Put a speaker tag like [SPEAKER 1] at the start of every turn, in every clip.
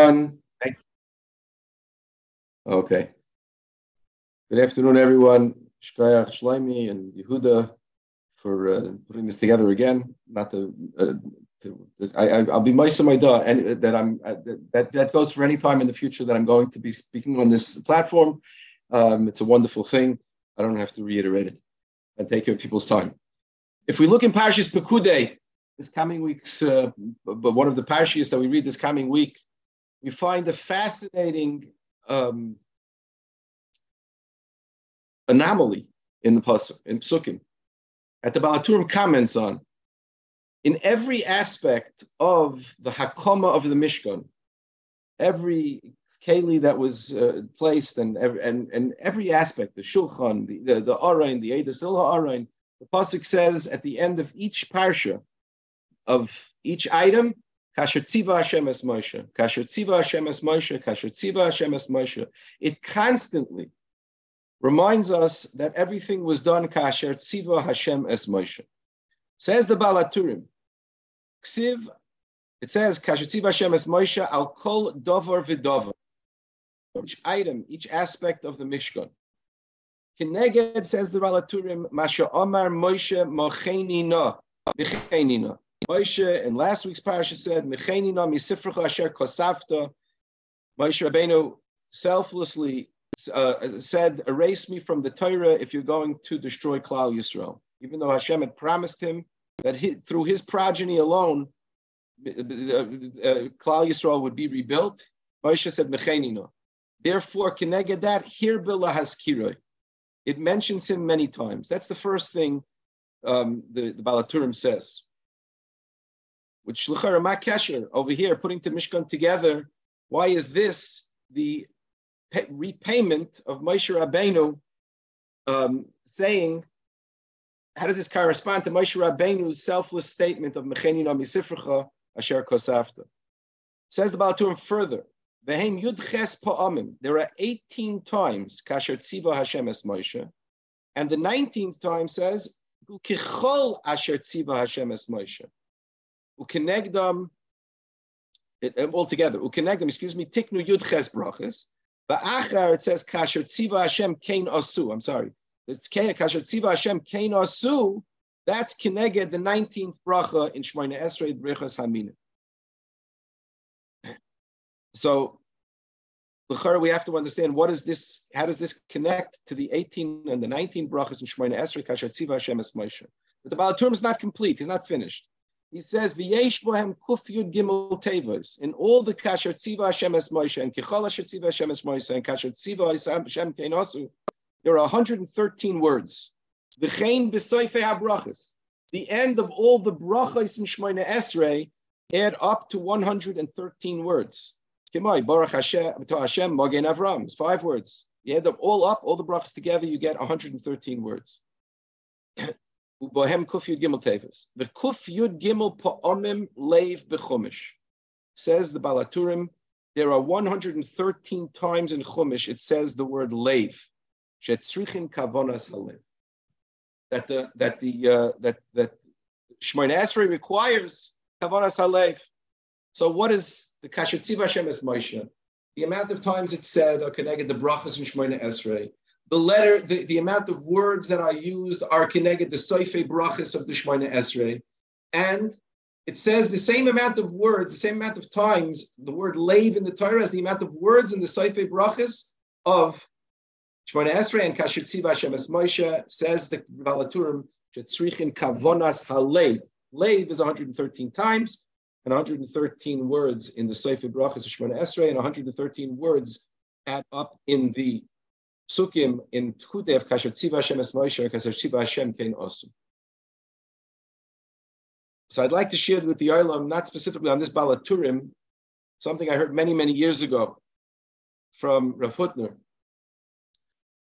[SPEAKER 1] everyone. Okay. Good afternoon, everyone. Shkoyach Shloimi and Yehuda for uh, putting this together again. Not to, uh, to, I, will be my duh, and that I'm uh, that that goes for any time in the future that I'm going to be speaking on this platform. Um, it's a wonderful thing. I don't have to reiterate it and take your people's time. If we look in Parshas Pekudei, this coming week's, uh, but one of the parshas that we read this coming week, we find a fascinating um, anomaly in the pasuk in Psukim. At the Baal HaTurim comments on in every aspect of the hakoma of the Mishkan, every keli that was uh, placed and and, and every aspect, the shulchan, the the, the the edus, the arain, the pasuk says at the end of each parsha of each item, Kasher Tziva Hashem es Moshe, Kasher Tziva Hashem es Moshe, Kasher Tziva Hashem es Moshe. It constantly reminds us that everything was done Kasher Tziva Hashem es Moshe. Says the Baal HaTurim, Ksiv, it says Kasher Tziva Hashem es Moshe al kol dover v'dover. Each item, each aspect of the Mishkan. Kineged says the Baal HaTurim, Masha Omar Moshe Mocheni No, No. Moshe in last week's parasha said, "Mechenina misifrecha asher kosafta." Moshe Rabbeinu selflessly uh, said, "Erase me from the Torah if you're going to destroy Klal Yisrael." Even though Hashem had promised him that he, through his progeny alone, uh, uh, Klal Yisrael would be rebuilt, Moshe said, "Mechenina." Therefore, keneged that here bila haskiroi. It mentions him many times. That's the first thing um, the, the Baal HaTurim says which Shluchar Kesher over here, putting the Mishkan together. Why is this the repayment of Moshe Rabbeinu um, saying, how does this correspond to Moshe Rabbeinu's selfless statement of Mecheni Nami Sifrecha Asher Kosafta? Says the Baal HaTurim further, Vehem Yud Ches Pa'amim. There are 18 times Kasher Tziva Hashem Es Moshe, and the 19th time says, Kichol Asher Tziva Hashem Es Moshe ukenegdam um, all together. Ukenegdam, excuse me, tiknu yud ches brachas. Ba'achar it says kasher tziva Hashem kain asu. I'm sorry. It's kasher tziva Hashem kain asu. That's keneged the 19th bracha in Shmoyne Esrei Brechas Hamina. So we have to understand what is this, how does this connect to the 18 and the 19 brachas in Shmoyne Esrei Kasher Tziva Hashem Es Moshe. But the Baal is not complete, he's not finished. He says, "V'yesh bohem kuf yud gimel tevos." In all the kasher tziva Hashem es Moshe and kichol Hashem tziva Hashem es Moshe and kasher tziva Hashem keinosu, there are 113 words. V'chein b'soifei habrachas. The end of all the brachas in Shmoyne Esrei add up to 113 words. Kimai Baruch Hashem to Hashem Magen Avram. It's five words. You add them all up, all the brachas together, you get 113 words. Ubohem kuf yud gimel tevis. The kuf yud gimel pa'omim leiv b'chumish. Says the Baal HaTurim, there are 113 times in Chumash it says the word leiv. Shetzrichin kavonas halev. That the that the uh, that that Shemona Esrei requires kavonas halev. So what is the kasher tziva Hashem es Moshe? The amount of times it said, okay, I get the brachas in Shemona Esrei the letter, the, the amount of words that I used are connected the Soife Brachas of the Shemona Esrei. And it says the same amount of words, the same amount of times, the word lave in the Torah as the amount of words in the Soife Brachas of Shemona Esrei and Kasher Tziva Hashem Moshe says the Baal HaTurim, Shetzrichin Kavonas Halev. Lev is 113 times and 113 words in the Soife Brachas of Shemona Esrei and 113 words add up in the psukim in Kasher Tziva Hashem Es Moshe Kasher Tziva Hashem Kein Osu. So I'd like to share with the Olam, not specifically on this Baal HaTurim, something I heard many, many years ago from Rav Hutner,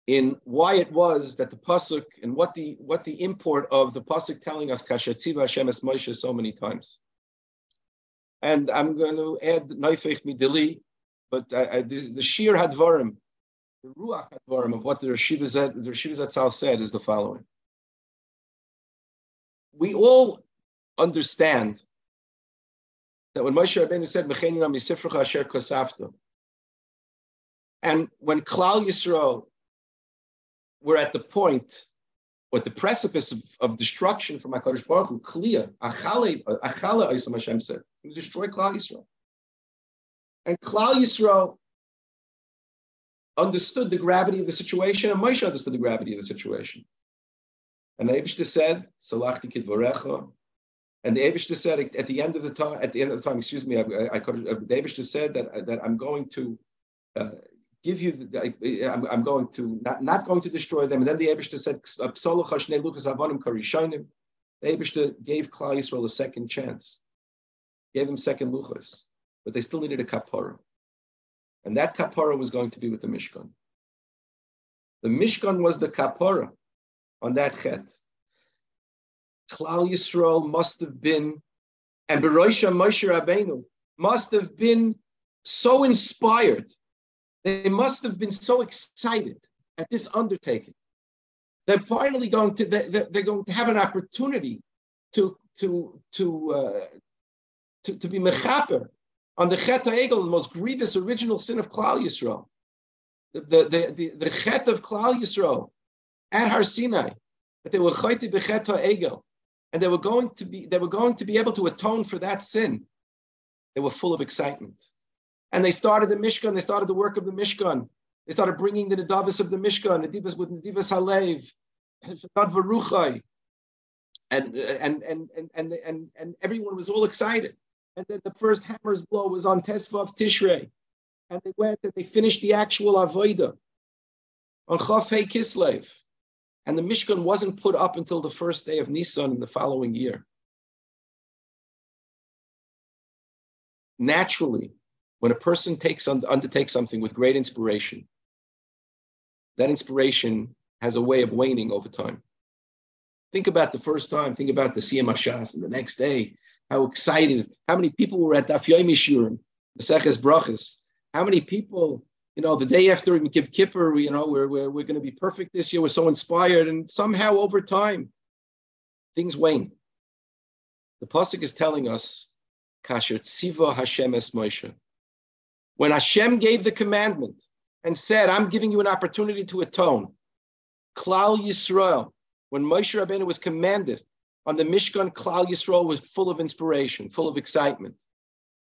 [SPEAKER 1] in why it was that the pasuk and what the what the import of the pasuk telling us Kasher Tziva Hashem Es Moshe so many times. And I'm going to add Neifech Midili, but I, I, the, the Shir Hadvarim the Ruach Advarim of what the Rashiva Zatzal said is the following. We all understand that when Moshe Rabbeinu said, Asher and when Klal Yisrael were at the point, or at the precipice of, of destruction from HaKadosh Baruch Hu, Kliya, Achale, Achale Hashem said, destroy Klal Yisrael. And Klal Yisrael understood the gravity of the situation, and Moshe understood the gravity of the situation. And the Abishta said, Salachti Kidvarecha, and the Abishta said at the end of the time, at the end of the time, excuse me, I, I, I could, uh, the Abishta said that, that I'm going to uh, give you, the, I'm, I'm, going to, not, not going to destroy them. And then the Abishta said, the Abishta gave Klal Yisrael a second chance, gave them second luchas, but they still needed a kapara. And that kapara was going to be with the Mishkan. The Mishkan was the kapara on that chet. Klal Yisrael must have been, and Beroisha Moshe Rabbeinu must have been so inspired. They must have been so excited at this undertaking. They're finally going to they're going to have an opportunity to to to uh, to, to be mechaper on the Chet HaEgel, the most grievous original sin of Klal Yisrael. The, the, the, the, Chet of Klal Yisrael at Har Sinai, that they were Chayte Bechet and they were going to be they were going to be able to atone for that sin. They were full of excitement, and they started the Mishkan. They started the work of the Mishkan. They started bringing the Nadavis of the Mishkan, Nadivas with Nadivas Halev, God Varuchai, and and and and and and everyone was all excited. And then the first hammer's blow was on Tesva of Tishrei, and they went and they finished the actual Avodah on Chafei Kislev. And the Mishkan wasn't put up until the first day of Nisan in the following year. Naturally, when a person takes undertakes something with great inspiration, that inspiration has a way of waning over time. Think about the first time, think about the Siyam Hashas, and the next day, how excited, how many people were at Daf Yomi Shurim, Maseches Brachas, how many people you know, the day after we give Kippur, you know, we're, we're, we're going to be perfect this year. We're so inspired. And somehow over time, things wane. The Pasuk is telling us, Kasher Tziva Hashem es Moshe. When Hashem gave the commandment and said, I'm giving you an opportunity to atone, Klal Yisrael, when Moshe Rabbeinu was commanded on the Mishkan, Klal Yisrael was full of inspiration, full of excitement,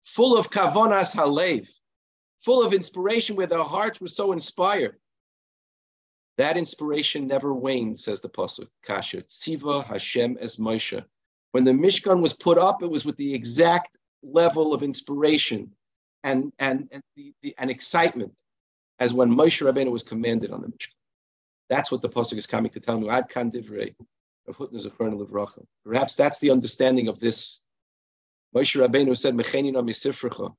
[SPEAKER 1] full of kavanas halev, full of inspiration, where their hearts were so inspired. That inspiration never waned, says the Pasuk. Kasha, Tziva Hashem as Moshe. When the Mishkan was put up, it was with the exact level of inspiration and, and, and, the, the, and excitement as when Moshe Rabbeinu was commanded on the Mishkan. That's what the Pasuk is coming to tell me. Ad kan divrei. Perhaps that's the understanding of this. Moshe Rabbeinu said, Moshe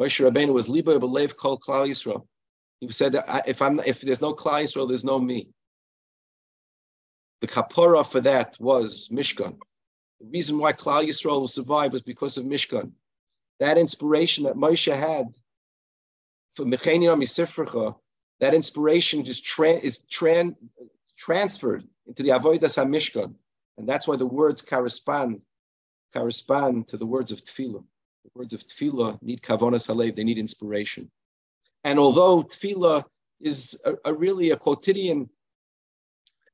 [SPEAKER 1] Rabbeinu was liba b'lev kol Klal Yisrael. He said, if I'm if there's no Klal Yisrael, there's no me. The kapora for that was Mishkan. The reason why Klal Yisrael will survive was because of Mishkan. That inspiration that Moshe had for Mechanim Misifrecha, that inspiration just tra- is tran- transferred into the Avodas HaMishkan. And that's why the words correspond correspond to the words of Tefillah. The words of tefillah need kavanas halev, they need inspiration. And although tefillah is a, a really a quotidian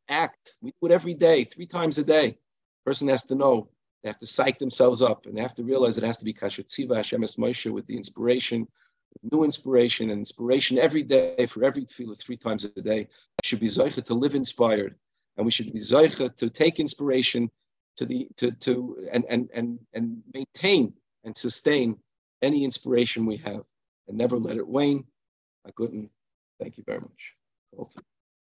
[SPEAKER 1] act, we do it every day, three times a day. Person has to know they have to psych themselves up and they have to realize it has to be kasher tziva Hashem es Moshe with the inspiration, with new inspiration and inspiration every day for every tefillah three times a day. Should be zeicha to live inspired and we should be zeicha to take inspiration to the to to and and and and maintain and sustain any inspiration we have and never let it wane. I couldn't. Thank you very much.